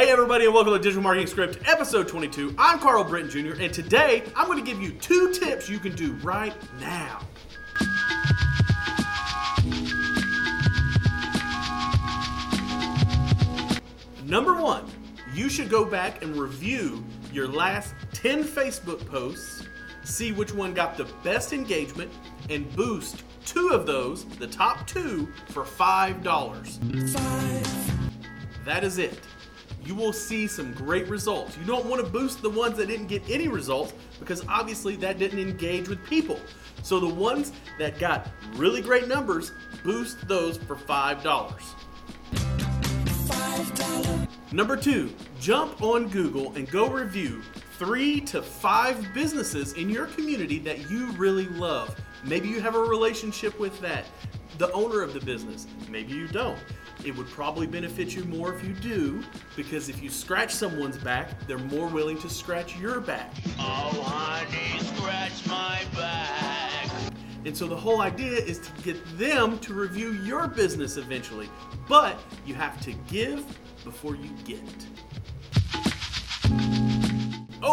Hey, everybody, and welcome to Digital Marketing Script, episode 22. I'm Carl Britton Jr., and today I'm going to give you two tips you can do right now. Number one, you should go back and review your last 10 Facebook posts, see which one got the best engagement, and boost two of those, the top two, for $5. That is it. You will see some great results. You don't want to boost the ones that didn't get any results because obviously that didn't engage with people. So the ones that got really great numbers, boost those for $5. Number two, jump on Google and go review three to five businesses in your community that you really love. Maybe you have a relationship with that, the owner of the business. Maybe you don't. It would probably benefit you more if you do, because if you scratch someone's back, they're more willing to scratch your back. Oh, honey, scratch my back. And so the whole idea is to get them to review your business eventually. But you have to give before you get.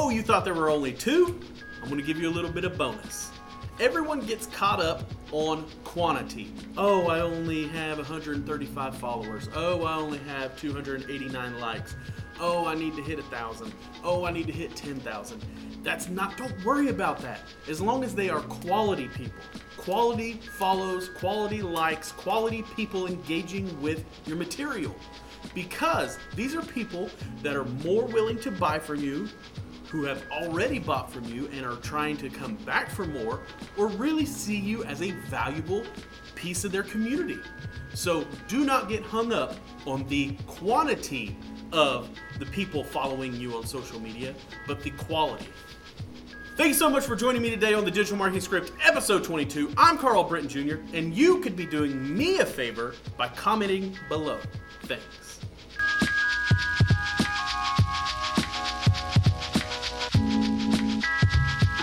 Oh, you thought there were only two? I'm going to give you a little bit of bonus. Everyone gets caught up on quantity. Oh, I only have 135 followers. Oh, I only have 289 likes. Oh, I need to hit a thousand. Oh, I need to hit 10,000. That's not, don't worry about that. As long as they are quality people. Quality follows, quality likes, quality people engaging with your material. Because these are people that are more willing to buy from you, who have already bought from you and are trying to come back for more, or really see you as a valuable piece of their community. So do not get hung up on the quantity of the people following you on social media, but the quality. Thank you so much for joining me today on the Digital Marketing Script, episode 22. I'm Carl Britton Jr., and you could be doing me a favor by commenting below. Thanks.